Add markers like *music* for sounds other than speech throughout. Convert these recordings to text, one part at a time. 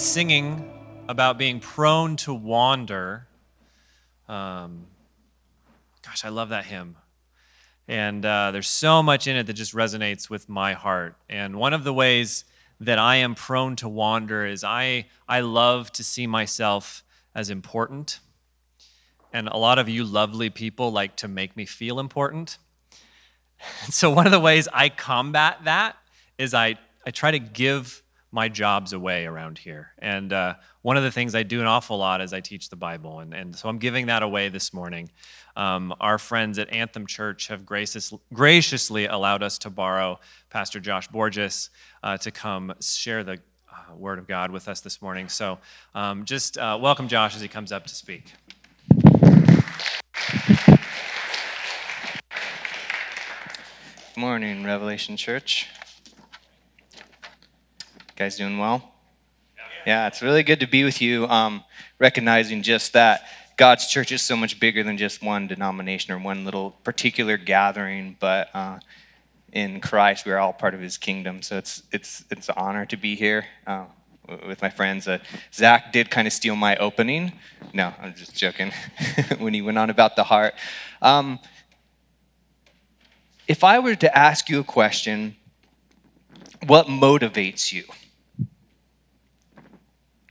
singing about being prone to wander, um, gosh, I love that hymn. And uh, there's so much in it that just resonates with my heart. And one of the ways that I am prone to wander is I, I love to see myself as important. And a lot of you lovely people like to make me feel important. *laughs* So, one of the ways I combat that is I, I try to give my jobs away around here. And uh, one of the things I do an awful lot is I teach the Bible. And, and so I'm giving that away this morning. Um, our friends at Anthem Church have gracious, graciously allowed us to borrow Pastor Josh Borges uh, to come share the uh, Word of God with us this morning. So um, just uh, welcome Josh as he comes up to speak. Good morning, Revelation Church guys doing well? Yeah, it's really good to be with you, um, recognizing just that God's church is so much bigger than just one denomination or one little particular gathering, but uh, in Christ, we are all part of his kingdom. So it's, it's, it's an honor to be here uh, with my friends. Uh, Zach did kind of steal my opening. No, I'm just joking *laughs* when he went on about the heart. Um, if I were to ask you a question, what motivates you?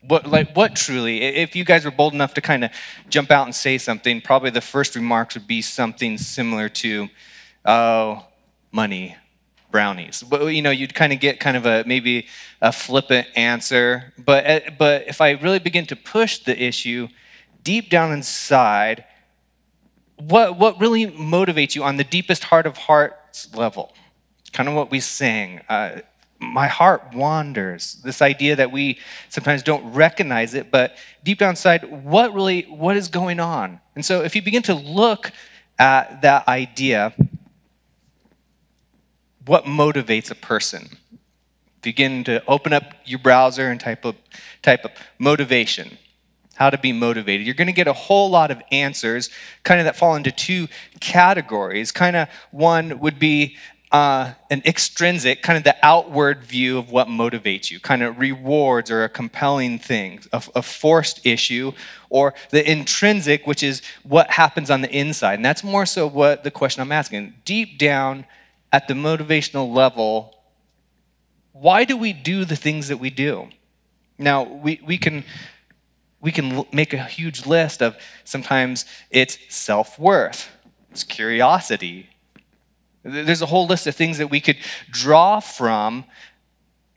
What like what truly if you guys were bold enough to kind of jump out and say something probably the first remarks would be something similar to oh money brownies. But you know you'd kind of get kind of a maybe a flippant answer. But eh, but if i really begin to push the issue deep down inside what what really motivates you on the deepest heart of hearts level? Kind of what we sang uh, my heart wanders. This idea that we sometimes don't recognize it but deep down inside what really what is going on? And so if you begin to look at that idea what motivates a person? Begin to open up your browser and type up type up motivation how to be motivated. You're going to get a whole lot of answers kind of that fall into two categories. Kind of one would be uh, an extrinsic, kind of the outward view of what motivates you, kind of rewards or a compelling thing, a, a, forced issue, or the intrinsic, which is what happens on the inside. And that's more so what the question I'm asking. Deep down at the motivational level, why do we do the things that we do? Now, we, we can we can make a huge list of sometimes it's self-worth, it's curiosity, there's a whole list of things that we could draw from.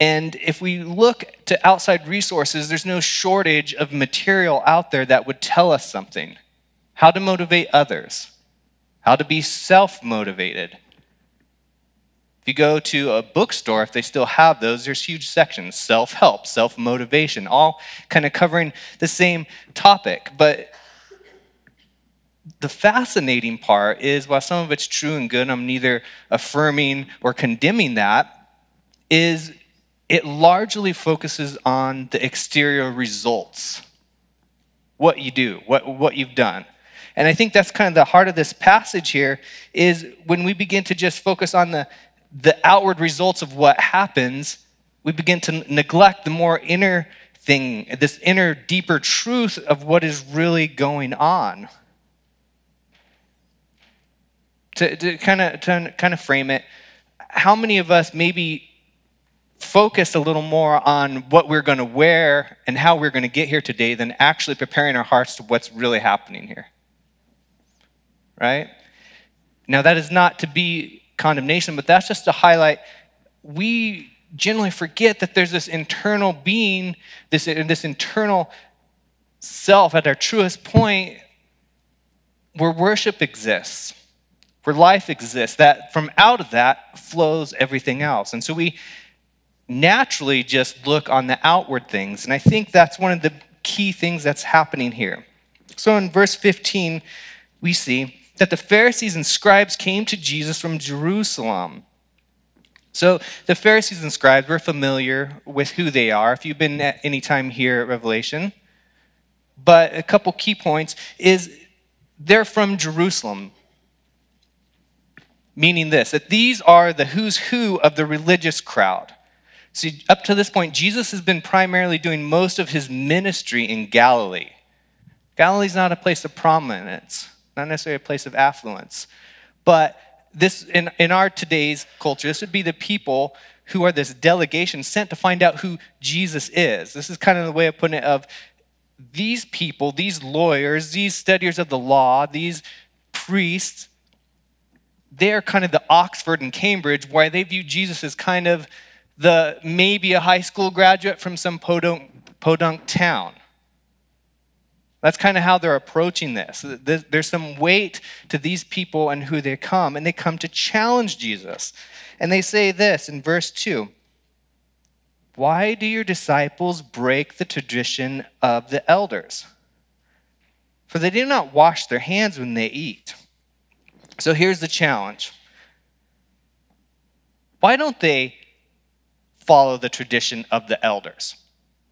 And if we look to outside resources, there's no shortage of material out there that would tell us something how to motivate others, how to be self motivated. If you go to a bookstore, if they still have those, there's huge sections self help, self motivation, all kind of covering the same topic. But the fascinating part is while some of it's true and good, I'm neither affirming or condemning that, is it largely focuses on the exterior results. What you do, what, what you've done. And I think that's kind of the heart of this passage here is when we begin to just focus on the, the outward results of what happens, we begin to neglect the more inner thing, this inner, deeper truth of what is really going on to, kind of to kind of frame it, how many of us maybe focused a little more on what we're going to wear and how we're going to get here today than actually preparing our hearts to what's really happening here? Right? Now, that is not to be condemnation, but that's just to highlight we generally forget that there's this internal being, this, this internal self at our truest point where worship exists where life exists, that from out of that flows everything else. And so we naturally just look on the outward things. And I think that's one of the key things that's happening here. So in verse 15, we see that the Pharisees and scribes came to Jesus from Jerusalem. So the Pharisees and scribes, we're familiar with who they are if you've been at any time here at Revelation. But a couple key points is they're from Jerusalem meaning this that these are the who's who of the religious crowd. See, up to this point, Jesus has been primarily doing most of his ministry in Galilee. Galilee's not a place of prominence, not necessarily a place of affluence. But this in, in our today's culture, this would be the people who are this delegation sent to find out who Jesus is. This is kind of the way of putting it of these people, these lawyers, these studiers of the law, these priests, they're kind of the Oxford and Cambridge, where they view Jesus as kind of the maybe a high school graduate from some podunk, podunk town. That's kind of how they're approaching this. There's some weight to these people and who they come, and they come to challenge Jesus. And they say this in verse 2 Why do your disciples break the tradition of the elders? For they do not wash their hands when they eat. So here's the challenge why don't they follow the tradition of the elders?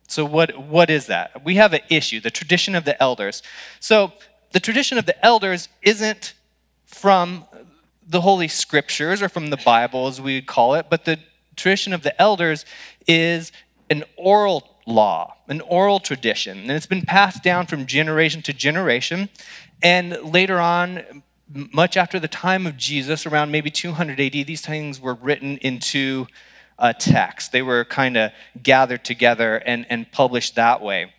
So, what, what is that? We have an issue, the tradition of the elders. So, the tradition of the elders isn't from the Holy Scriptures or from the Bible, as we would call it, but the tradition of the elders is an oral law, an oral tradition. And it's been passed down from generation to generation. And later on, much after the time of Jesus, around maybe 200 AD, these things were written into a text. They were kind of gathered together and, and published that way.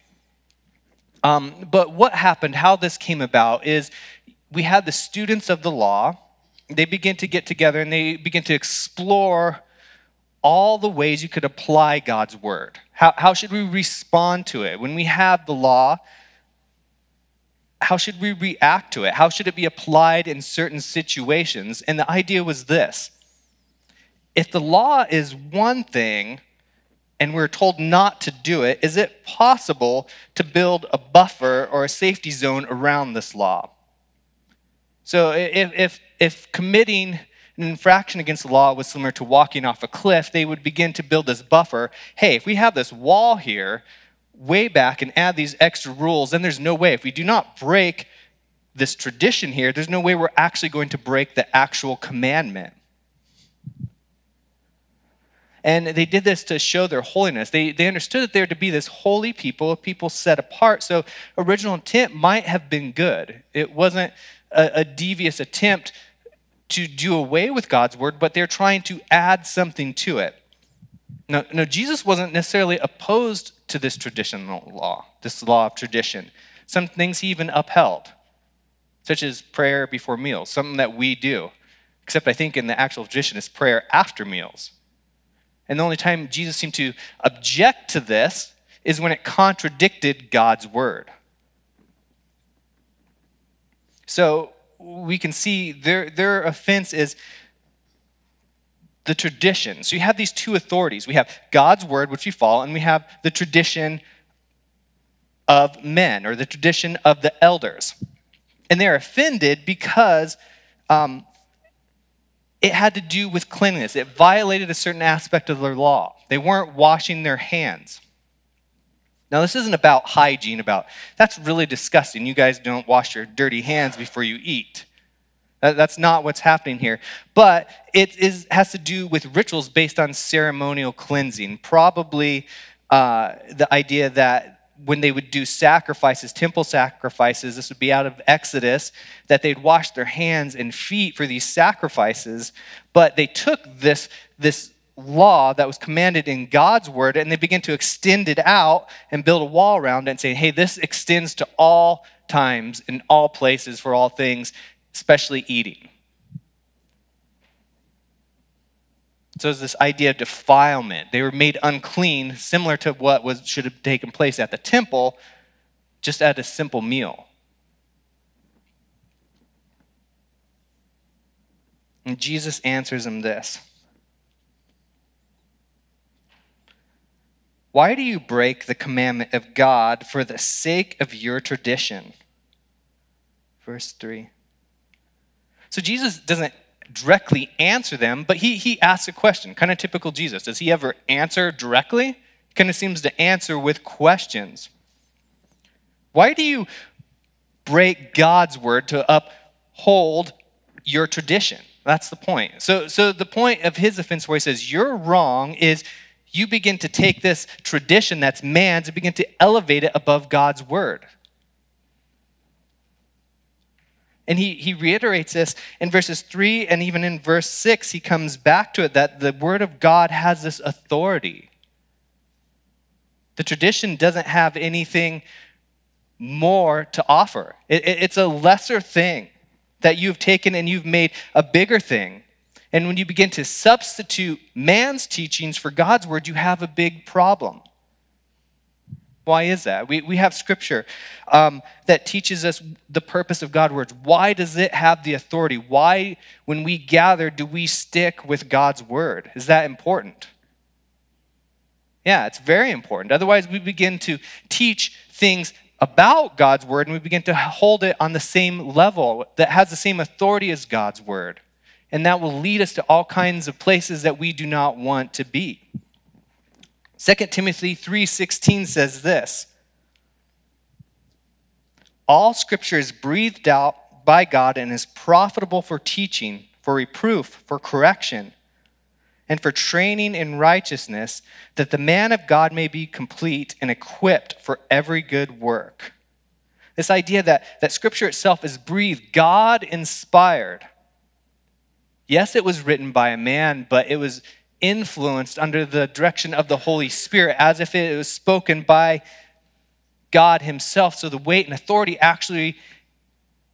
Um, but what happened, how this came about, is we had the students of the law. They begin to get together and they begin to explore all the ways you could apply God's word. How, how should we respond to it? When we have the law, how should we react to it? How should it be applied in certain situations? And the idea was this if the law is one thing and we're told not to do it, is it possible to build a buffer or a safety zone around this law? So if, if, if committing an infraction against the law was similar to walking off a cliff, they would begin to build this buffer. Hey, if we have this wall here, way back and add these extra rules, then there's no way. If we do not break this tradition here, there's no way we're actually going to break the actual commandment. And they did this to show their holiness. They, they understood that they were to be this holy people, people set apart. So, original intent might have been good. It wasn't a, a devious attempt to do away with God's word, but they're trying to add something to it. Now, no, Jesus wasn't necessarily opposed to this traditional law, this law of tradition. Some things he even upheld, such as prayer before meals, something that we do. Except I think in the actual tradition is prayer after meals. And the only time Jesus seemed to object to this is when it contradicted God's word. So we can see their, their offense is the tradition. So you have these two authorities. We have God's word, which we follow, and we have the tradition of men or the tradition of the elders. And they're offended because um, it had to do with cleanliness. It violated a certain aspect of their law. They weren't washing their hands. Now, this isn't about hygiene, about that's really disgusting. You guys don't wash your dirty hands before you eat. That's not what's happening here. But it is, has to do with rituals based on ceremonial cleansing. Probably uh, the idea that when they would do sacrifices, temple sacrifices, this would be out of Exodus, that they'd wash their hands and feet for these sacrifices. But they took this, this law that was commanded in God's word and they began to extend it out and build a wall around it and say, hey, this extends to all times in all places for all things, especially eating. So there's this idea of defilement. They were made unclean, similar to what was, should have taken place at the temple, just at a simple meal. And Jesus answers them this Why do you break the commandment of God for the sake of your tradition? Verse 3. So Jesus doesn't directly answer them, but he, he asks a question, kind of typical Jesus. Does he ever answer directly? He kind of seems to answer with questions. Why do you break God's word to uphold your tradition? That's the point. So, so the point of his offense where he says you're wrong is you begin to take this tradition that's man's and begin to elevate it above God's word. And he, he reiterates this in verses 3 and even in verse 6. He comes back to it that the word of God has this authority. The tradition doesn't have anything more to offer, it, it, it's a lesser thing that you've taken and you've made a bigger thing. And when you begin to substitute man's teachings for God's word, you have a big problem. Why is that? We, we have scripture um, that teaches us the purpose of God's words. Why does it have the authority? Why, when we gather, do we stick with God's word? Is that important? Yeah, it's very important. Otherwise, we begin to teach things about God's word and we begin to hold it on the same level that has the same authority as God's word and that will lead us to all kinds of places that we do not want to be. 2 Timothy 3:16 says this: All scripture is breathed out by God and is profitable for teaching, for reproof, for correction, and for training in righteousness, that the man of God may be complete and equipped for every good work. This idea that, that scripture itself is breathed, God inspired Yes, it was written by a man, but it was influenced under the direction of the Holy Spirit as if it was spoken by God Himself. So the weight and authority actually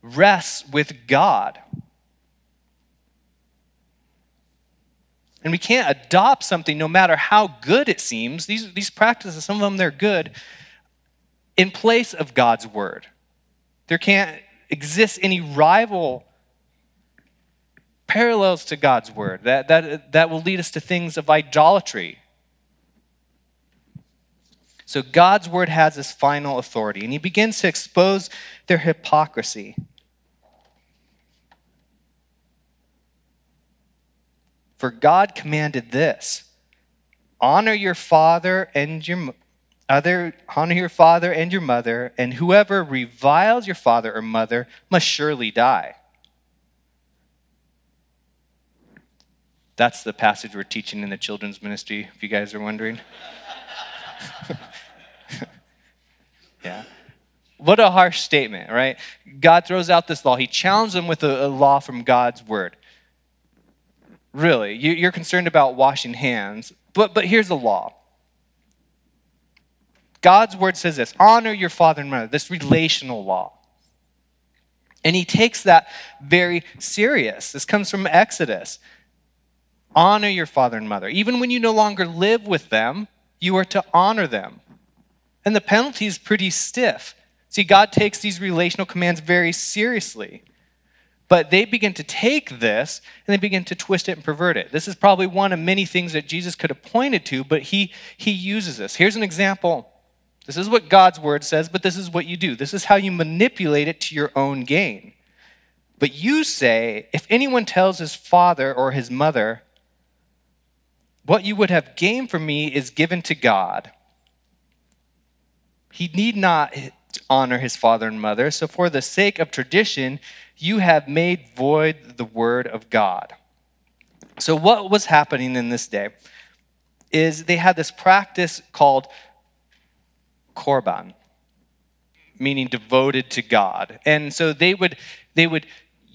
rests with God. And we can't adopt something no matter how good it seems. These, these practices, some of them they're good, in place of God's word. There can't exist any rival parallels to God's word that, that, that will lead us to things of idolatry. So God's word has this final authority, and he begins to expose their hypocrisy. For God commanded this honor your father and your other honor your father and your mother and whoever reviles your father or mother must surely die That's the passage we're teaching in the children's ministry, if you guys are wondering. *laughs* yeah. What a harsh statement, right? God throws out this law. He challenges them with a, a law from God's word. Really, you, you're concerned about washing hands, but, but here's the law. God's word says this honor your father and mother, this relational law. And he takes that very serious. This comes from Exodus. Honor your father and mother. Even when you no longer live with them, you are to honor them. And the penalty is pretty stiff. See, God takes these relational commands very seriously. But they begin to take this and they begin to twist it and pervert it. This is probably one of many things that Jesus could have pointed to, but he, he uses this. Here's an example. This is what God's word says, but this is what you do. This is how you manipulate it to your own gain. But you say, if anyone tells his father or his mother, what you would have gained from me is given to God. He need not honor his father and mother, so for the sake of tradition, you have made void the word of God. So, what was happening in this day is they had this practice called korban, meaning devoted to God. And so they would, they would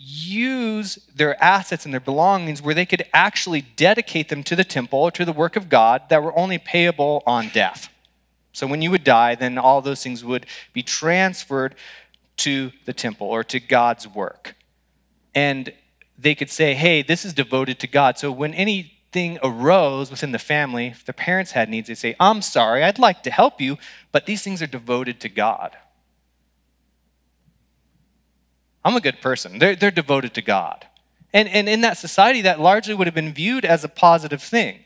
use their assets and their belongings where they could actually dedicate them to the temple or to the work of God that were only payable on death. So when you would die, then all those things would be transferred to the temple or to God's work. And they could say, hey, this is devoted to God. So when anything arose within the family, if the parents had needs, they'd say, I'm sorry, I'd like to help you, but these things are devoted to God. I'm a good person. They're, they're devoted to God. And, and in that society, that largely would have been viewed as a positive thing.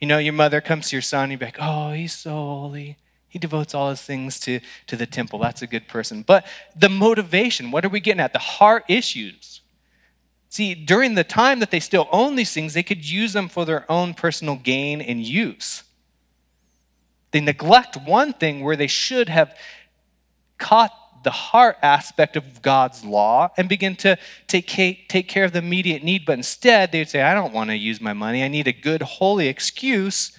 You know, your mother comes to your son, and you're like, oh, he's so holy. He devotes all his things to, to the temple. That's a good person. But the motivation, what are we getting at? The heart issues. See, during the time that they still own these things, they could use them for their own personal gain and use. They neglect one thing where they should have caught the heart aspect of God's law and begin to take, take care of the immediate need, but instead they'd say, I don't want to use my money. I need a good, holy excuse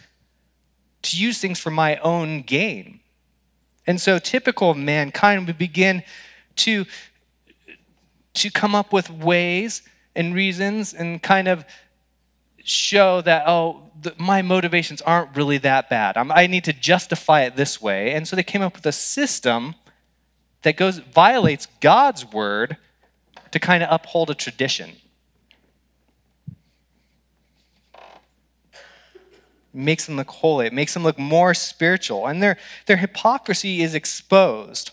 to use things for my own gain. And so, typical of mankind we begin to, to come up with ways and reasons and kind of show that, oh, the, my motivations aren't really that bad. I'm, i need to justify it this way. And so they came up with a system that goes violates God's word to kind of uphold a tradition. makes them look holy. It makes them look more spiritual. And their, their hypocrisy is exposed.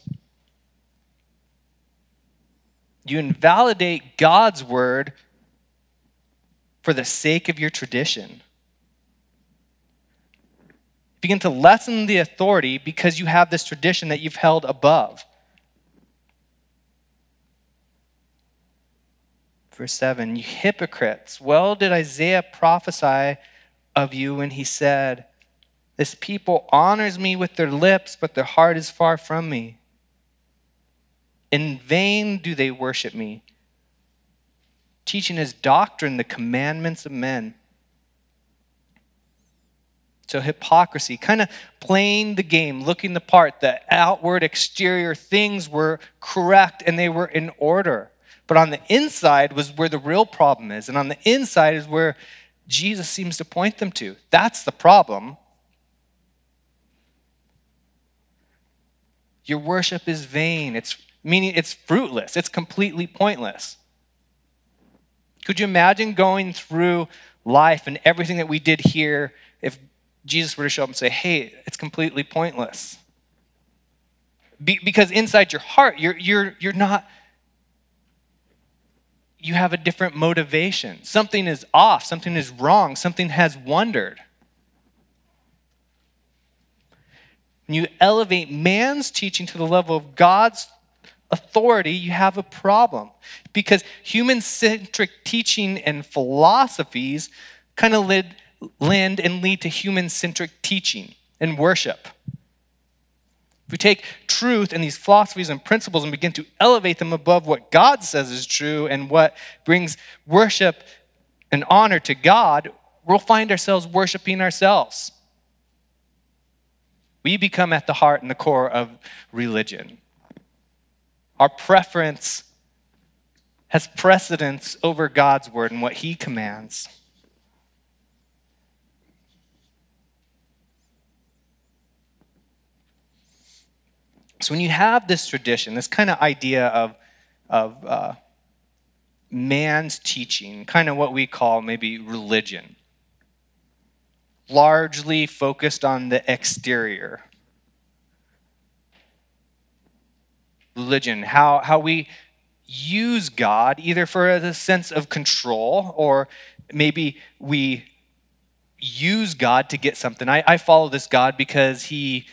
You invalidate God's word for the sake of your tradition. Begin to lessen the authority because you have this tradition that you've held above. Verse 7 You hypocrites, well did Isaiah prophesy of you when he said, This people honors me with their lips, but their heart is far from me. In vain do they worship me, teaching as doctrine the commandments of men. So, hypocrisy, kind of playing the game, looking the part, the outward, exterior things were correct and they were in order. But on the inside was where the real problem is. And on the inside is where Jesus seems to point them to. That's the problem. Your worship is vain. It's meaning it's fruitless. It's completely pointless. Could you imagine going through life and everything that we did here if Jesus were to show up and say, "Hey, it's completely pointless"? Be- because inside your heart, you're you're you're not you have a different motivation. Something is off, something is wrong, something has wandered. When you elevate man's teaching to the level of God's authority, you have a problem. Because human centric teaching and philosophies kind of lend and lead to human centric teaching and worship. If we take truth and these philosophies and principles and begin to elevate them above what God says is true and what brings worship and honor to God, we'll find ourselves worshiping ourselves. We become at the heart and the core of religion. Our preference has precedence over God's word and what He commands. So when you have this tradition, this kind of idea of, of uh, man's teaching, kind of what we call maybe religion, largely focused on the exterior. Religion, how, how we use God either for a sense of control or maybe we use God to get something. I, I follow this God because he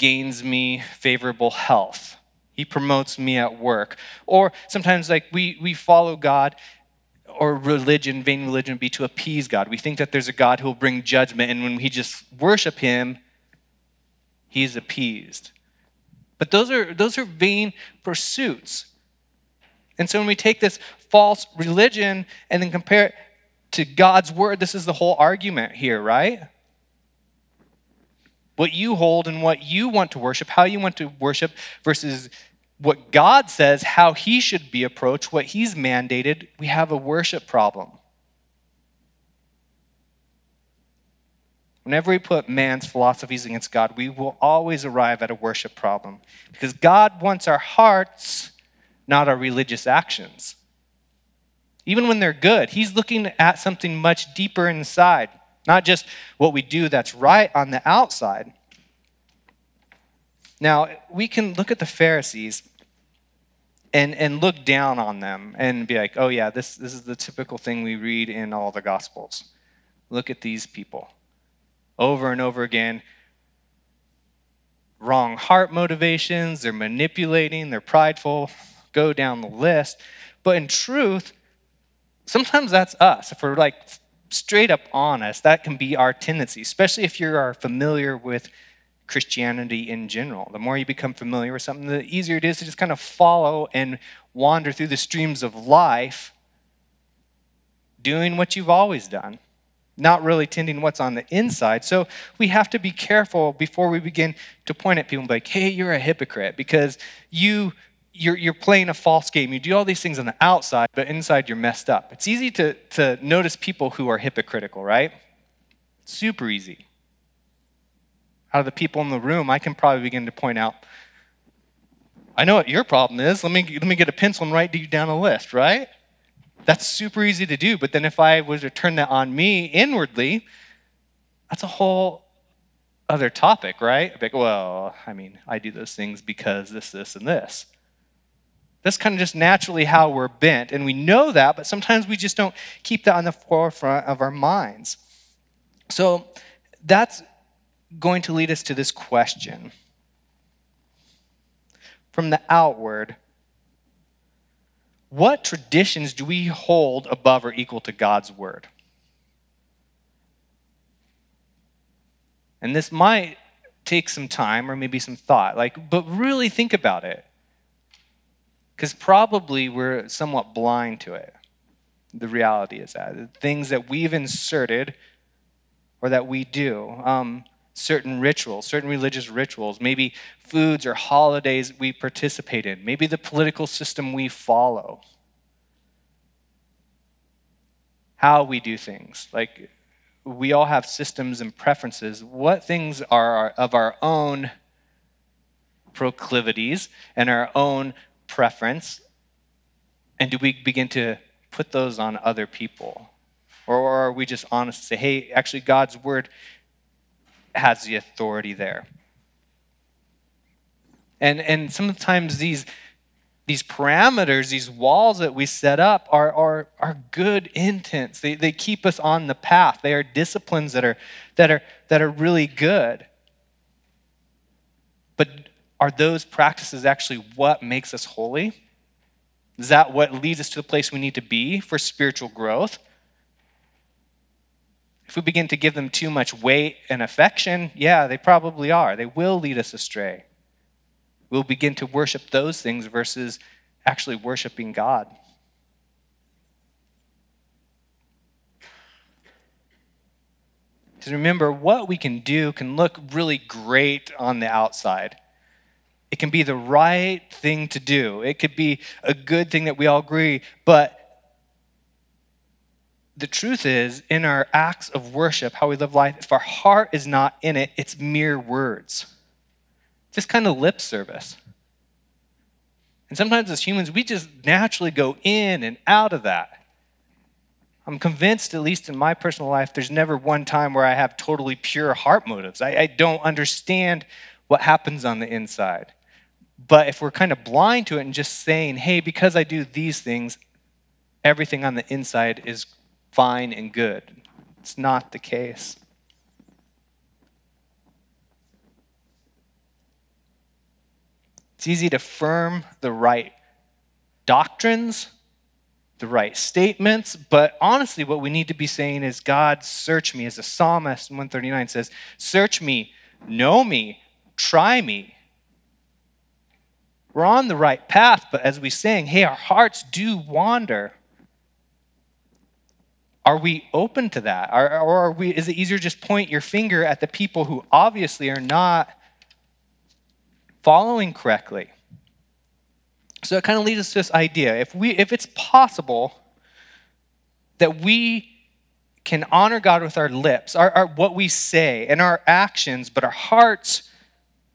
gains me favorable health. He promotes me at work. Or sometimes, like, we, we follow God or religion, vain religion, be to appease God. We think that there's a God who will bring judgment, and when we just worship Him, He's appeased. But those are, those are vain pursuits. And so when we take this false religion and then compare it to God's word, this is the whole argument here, right? What you hold and what you want to worship, how you want to worship, versus what God says, how He should be approached, what He's mandated, we have a worship problem. Whenever we put man's philosophies against God, we will always arrive at a worship problem because God wants our hearts, not our religious actions. Even when they're good, He's looking at something much deeper inside. Not just what we do that's right on the outside. Now, we can look at the Pharisees and, and look down on them and be like, oh, yeah, this, this is the typical thing we read in all the Gospels. Look at these people. Over and over again, wrong heart motivations, they're manipulating, they're prideful, go down the list. But in truth, sometimes that's us. If we're like straight up honest, that can be our tendency, especially if you are familiar with Christianity in general. The more you become familiar with something, the easier it is to just kind of follow and wander through the streams of life doing what you've always done, not really tending what's on the inside. So we have to be careful before we begin to point at people and be like, hey, you're a hypocrite because you. You're, you're playing a false game. You do all these things on the outside, but inside you're messed up. It's easy to, to notice people who are hypocritical, right? Super easy. Out of the people in the room, I can probably begin to point out, I know what your problem is. Let me, let me get a pencil and write you down a list, right? That's super easy to do. But then if I was to turn that on me inwardly, that's a whole other topic, right? Like, well, I mean, I do those things because this, this, and this. That's kind of just naturally how we're bent. And we know that, but sometimes we just don't keep that on the forefront of our minds. So that's going to lead us to this question. From the outward, what traditions do we hold above or equal to God's word? And this might take some time or maybe some thought, like, but really think about it. Because probably we're somewhat blind to it. The reality is that the things that we've inserted or that we do, um, certain rituals, certain religious rituals, maybe foods or holidays we participate in, maybe the political system we follow, how we do things. Like, we all have systems and preferences. What things are of our own proclivities and our own preference? And do we begin to put those on other people? Or are we just honest to say, hey, actually, God's word has the authority there? And, and sometimes these, these parameters, these walls that we set up are, are, are good intents. They, they keep us on the path. They are disciplines that are, that, are, that are really good. But are those practices actually what makes us holy? Is that what leads us to the place we need to be for spiritual growth? If we begin to give them too much weight and affection, yeah, they probably are. They will lead us astray. We'll begin to worship those things versus actually worshiping God. Because remember, what we can do can look really great on the outside. It can be the right thing to do. It could be a good thing that we all agree, but the truth is, in our acts of worship, how we live life, if our heart is not in it, it's mere words. Just kind of lip service. And sometimes as humans, we just naturally go in and out of that. I'm convinced, at least in my personal life, there's never one time where I have totally pure heart motives. I, I don't understand what happens on the inside. But if we're kind of blind to it and just saying, hey, because I do these things, everything on the inside is fine and good. It's not the case. It's easy to affirm the right doctrines, the right statements, but honestly, what we need to be saying is God, search me. As the psalmist in 139 says, Search me, know me, try me. We're on the right path, but as we sing, hey, our hearts do wander. Are we open to that? Or, are we, is it easier to just point your finger at the people who obviously are not following correctly? So it kind of leads us to this idea. If, we, if it's possible that we can honor God with our lips, our, our, what we say, and our actions, but our hearts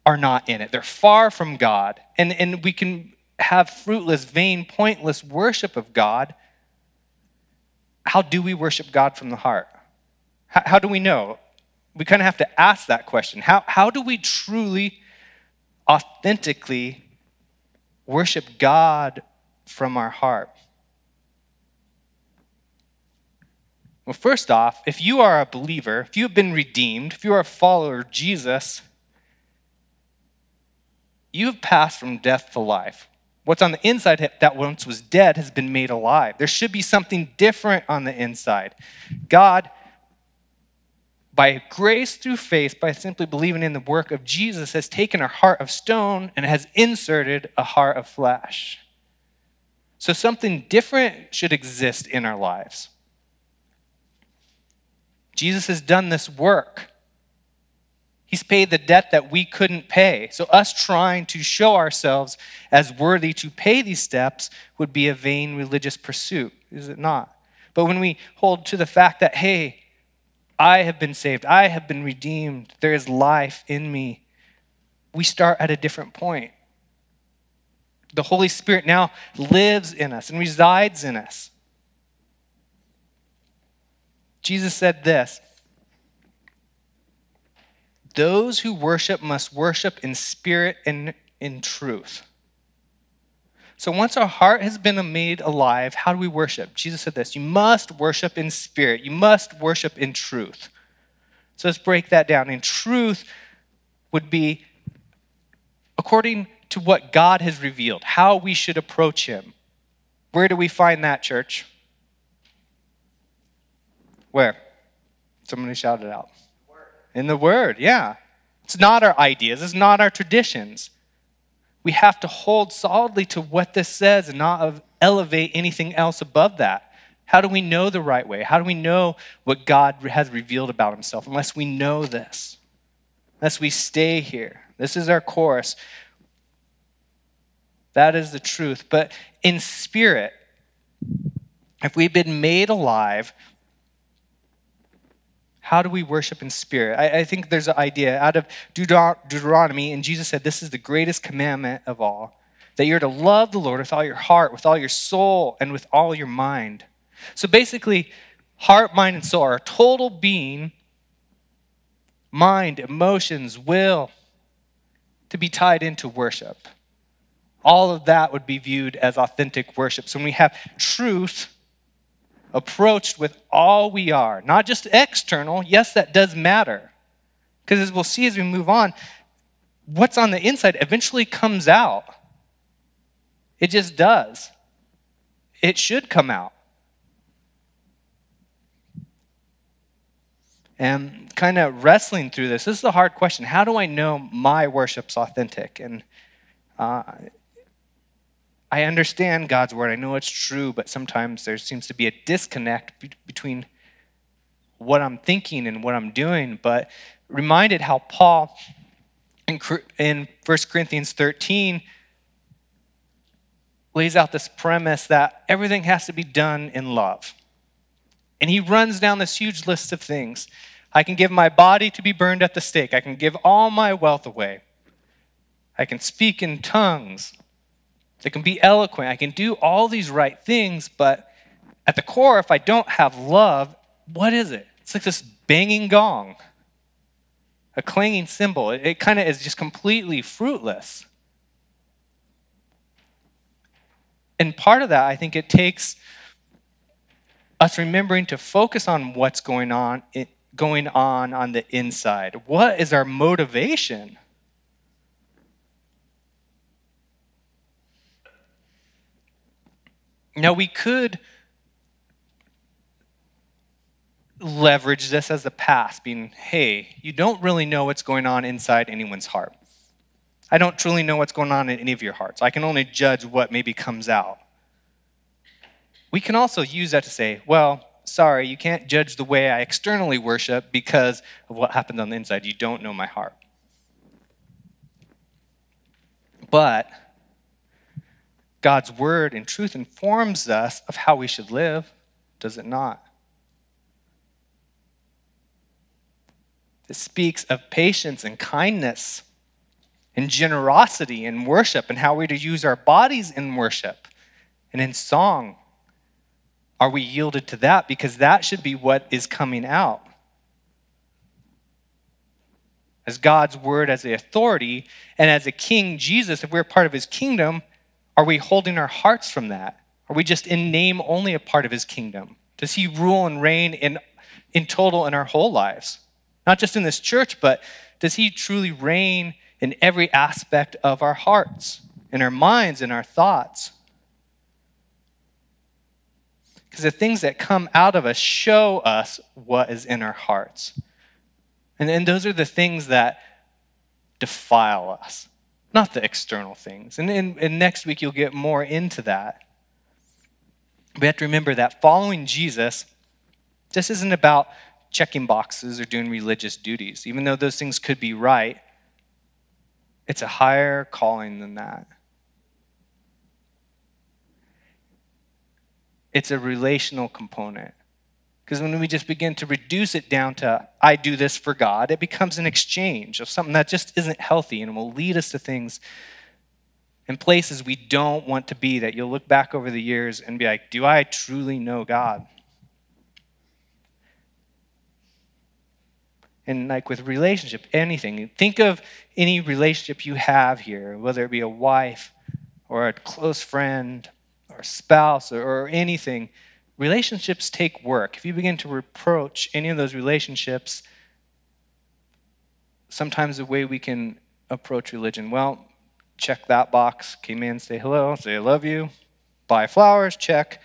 are not in it. They're far from God. And, and we can have fruitless, vain, pointless worship of God how do we worship God from the heart? How, how do we know? We kind of have to ask that question. How, how do we truly, authentically worship God from our heart? Well, first off, if you are a believer, if you have been redeemed, if you are a follower of Jesus, you have passed from death to life. What's on the inside that once was dead has been made alive. There should be something different on the inside. God by grace through faith, by simply believing in the work of Jesus, has taken a heart of stone and has inserted a heart of flesh. So something different should exist in our lives. Jesus has done this work. He's paid the debt that we couldn't pay. So, us trying to show ourselves as worthy to pay these steps would be a vain religious pursuit, is it not? But when we hold to the fact that, hey, I have been saved, I have been redeemed, there is life in me, we start at a different point. The Holy Spirit now lives in us and resides in us. Jesus said this Those who worship must worship in spirit and in truth. So once our heart has been made alive, how do we worship? Jesus said this You must worship in spirit, you must worship in truth. So let's break that down. In truth would be according to what God has revealed, how we should approach Him. Where do we find that, church? Where? Somebody shout it out. In the Word, yeah. It's not our ideas, it's not our traditions. We have to hold solidly to what this says and not elevate anything else above that. How do we know the right way? How do we know what God has revealed about himself unless we know this? Unless we stay here. This is our course. That is the truth. But in spirit, if we've been made alive, how do we worship in spirit? I, I think there's an idea out of Deuteronomy, and Jesus said, This is the greatest commandment of all that you're to love the Lord with all your heart, with all your soul, and with all your mind. So basically, heart, mind, and soul are total being, mind, emotions, will, to be tied into worship. All of that would be viewed as authentic worship. So when we have truth, approached with all we are, not just external. Yes, that does matter. Because as we'll see as we move on, what's on the inside eventually comes out. It just does. It should come out. And kind of wrestling through this, this is a hard question. How do I know my worship's authentic? And uh, I understand God's word. I know it's true, but sometimes there seems to be a disconnect be- between what I'm thinking and what I'm doing. But reminded how Paul in, in 1 Corinthians 13 lays out this premise that everything has to be done in love. And he runs down this huge list of things. I can give my body to be burned at the stake. I can give all my wealth away. I can speak in tongues. I can be eloquent. I can do all these right things, but at the core, if I don't have love, what is it? It's like this banging gong, a clanging cymbal. It, it kind of is just completely fruitless. And part of that, I think it takes us remembering to focus on what's going on, going on on the inside. What is our motivation? Now, we could leverage this as a pass, being, hey, you don't really know what's going on inside anyone's heart. I don't truly know what's going on in any of your hearts. I can only judge what maybe comes out. We can also use that to say, well, sorry, you can't judge the way I externally worship because of what happens on the inside. You don't know my heart. But God's word and truth informs us of how we should live, does it not? It speaks of patience and kindness and generosity in worship and how we're to use our bodies in worship and in song. Are we yielded to that? Because that should be what is coming out. As God's word, as the authority, and as a king, Jesus, if we're part of his kingdom, are we holding our hearts from that? Are we just in name only a part of his kingdom? Does he rule and reign in, in total in our whole lives? Not just in this church, but does he truly reign in every aspect of our hearts, in our minds, in our thoughts? Because the things that come out of us show us what is in our hearts. And, and those are the things that defile us, not the external things. And, and, next week, you'll get more into that. We have to remember that following Jesus, this isn't about checking boxes or doing religious duties, even though those things could be right. It's a higher calling than that. It's a relational component. Because when we just begin to reduce it down to, I do this for God, it becomes an exchange of something that just isn't healthy and will lead us to things and places we don't want to be that you'll look back over the years and be like, do I truly know God? And like with relationship, anything, think of any relationship you have here, whether it be a wife or a close friend or spouse or, or anything relationships take work. If you begin to reproach any of those relationships, sometimes the way we can approach religion, well, check that box, came in, say hello, say I love you, buy flowers, check.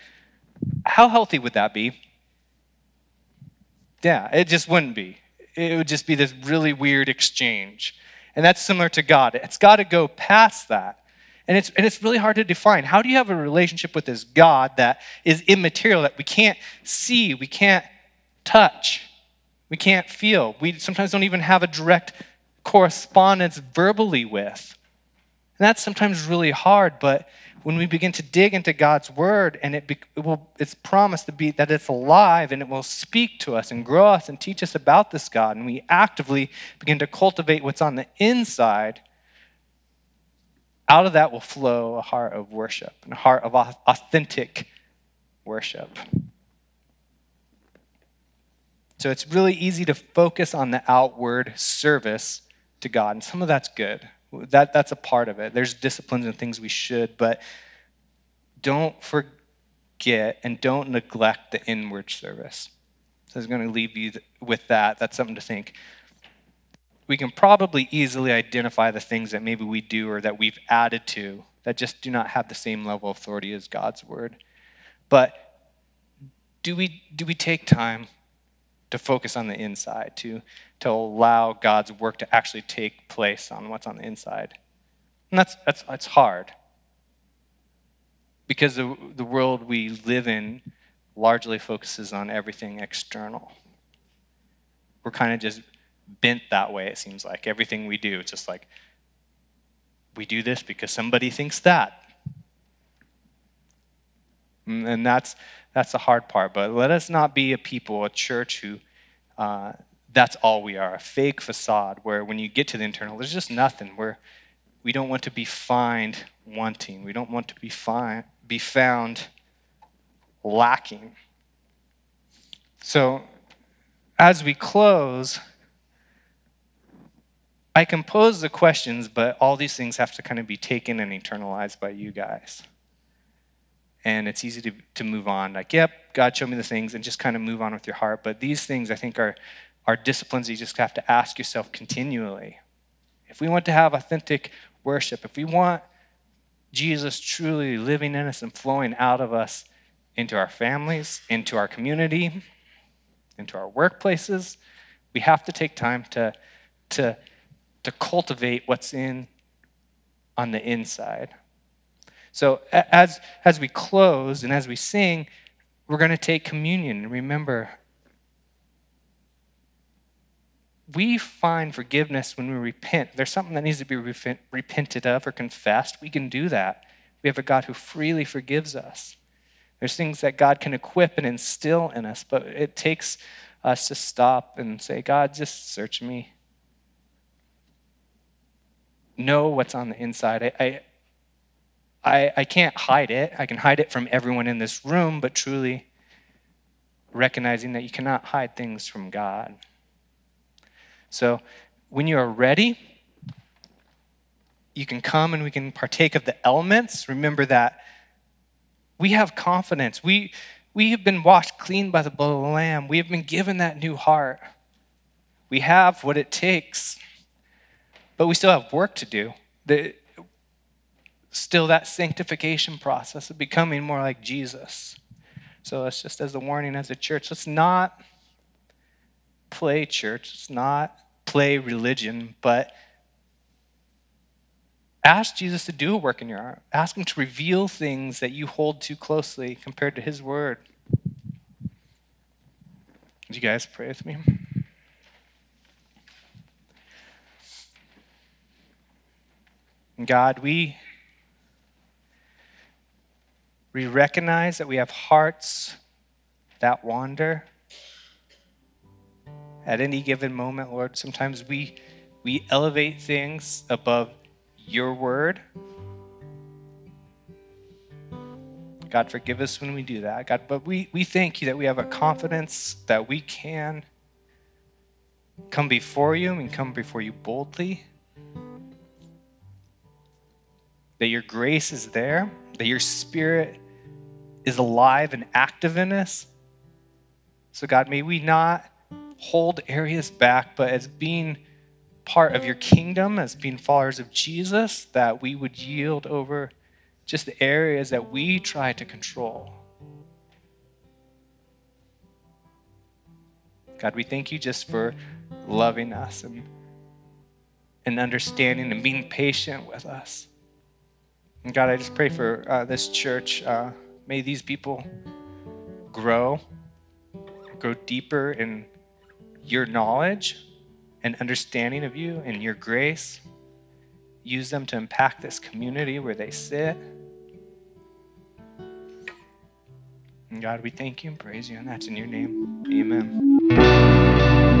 How healthy would that be? Yeah, it just wouldn't be. It would just be this really weird exchange. And that's similar to God. It's got to go past that. And it's, and it's really hard to define. How do you have a relationship with this God that is immaterial, that we can't see, we can't touch, we can't feel? We sometimes don't even have a direct correspondence verbally with. And that's sometimes really hard, but when we begin to dig into God's word and it, be, it will, it's promised to be that it's alive and it will speak to us and grow us and teach us about this God, and we actively begin to cultivate what's on the inside out of that will flow a heart of worship and a heart of authentic worship. So it's really easy to focus on the outward service to God, and some of that's good. That, that's a part of it. There's disciplines and things we should, but don't forget and don't neglect the inward service. So I was going to leave you with that. That's something to think we can probably easily identify the things that maybe we do or that we've added to that just do not have the same level of authority as God's word. But do we, do we take time to focus on the inside, to, to allow God's work to actually take place on what's on the inside? And that's, that's, that's hard because the, the world we live in largely focuses on everything external. We're kind of just bent that way, it seems like. Everything we do, it's just like, we do this because somebody thinks that. Mm, and that's, that's the hard part. But let us not be a people, a church who uh, that's all we are a fake facade where when you get to the internal, there's just nothing. Where we don't want to be fined wanting, we don't want to be, find, be found lacking. So, as we close, I can pose the questions, but all these things have to kind of be taken and internalized by you guys. And it's easy to, to move on, like, yep, God showed me the things, and just kind of move on with your heart. But these things, I think, are, are disciplines you just have to ask yourself continually. If we want to have authentic worship, if we want Jesus truly living in us and flowing out of us into our families, into our community, into our workplaces, we have to take time to, to to cultivate what's in on the inside. So as as we close and as we sing, we're going to take communion. Remember, we find forgiveness when we repent. There's something that needs to be repented of or confessed, we can do that. We have a God who freely forgives us. There's things that God can equip and instill in us, but it takes us to stop and say, God, just search me know what's on the inside. I, I, I can't hide it. I can hide it from everyone in this room, but truly recognizing that you cannot hide things from God. So when you are ready, you can come and we can partake of the elements. Remember that we have confidence. We, we have been washed clean by the blood of the Lamb. We have been given that new heart. We have what it takes but we still have work to do. The, still that sanctification process of becoming more like Jesus. So it's just as a warning as a church, let's not play church, let's not play religion, but ask Jesus to do a work in your heart. Ask him to reveal things that you hold too closely compared to his word. Would you guys pray with me? God, we, we recognize that we have hearts that wander at any given moment, Lord. Sometimes we, we elevate things above your word. God, forgive us when we do that. God, but we, we thank you that we have a confidence that we can come before you and come before you boldly. That your grace is there, that your spirit is alive and active in us. So, God, may we not hold areas back, but as being part of your kingdom, as being followers of Jesus, that we would yield over just the areas that we try to control. God, we thank you just for loving us and, and understanding and being patient with us. And God, I just pray for uh, this church. Uh, may these people grow, grow deeper in your knowledge and understanding of you and your grace. Use them to impact this community where they sit. And God, we thank you and praise you, and that's in your name. Amen.